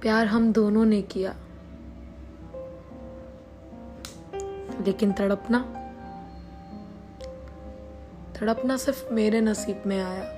प्यार हम दोनों ने किया। लेकिन तड़पना तड़पना सिर्फ़ मेरे नसीब में आया।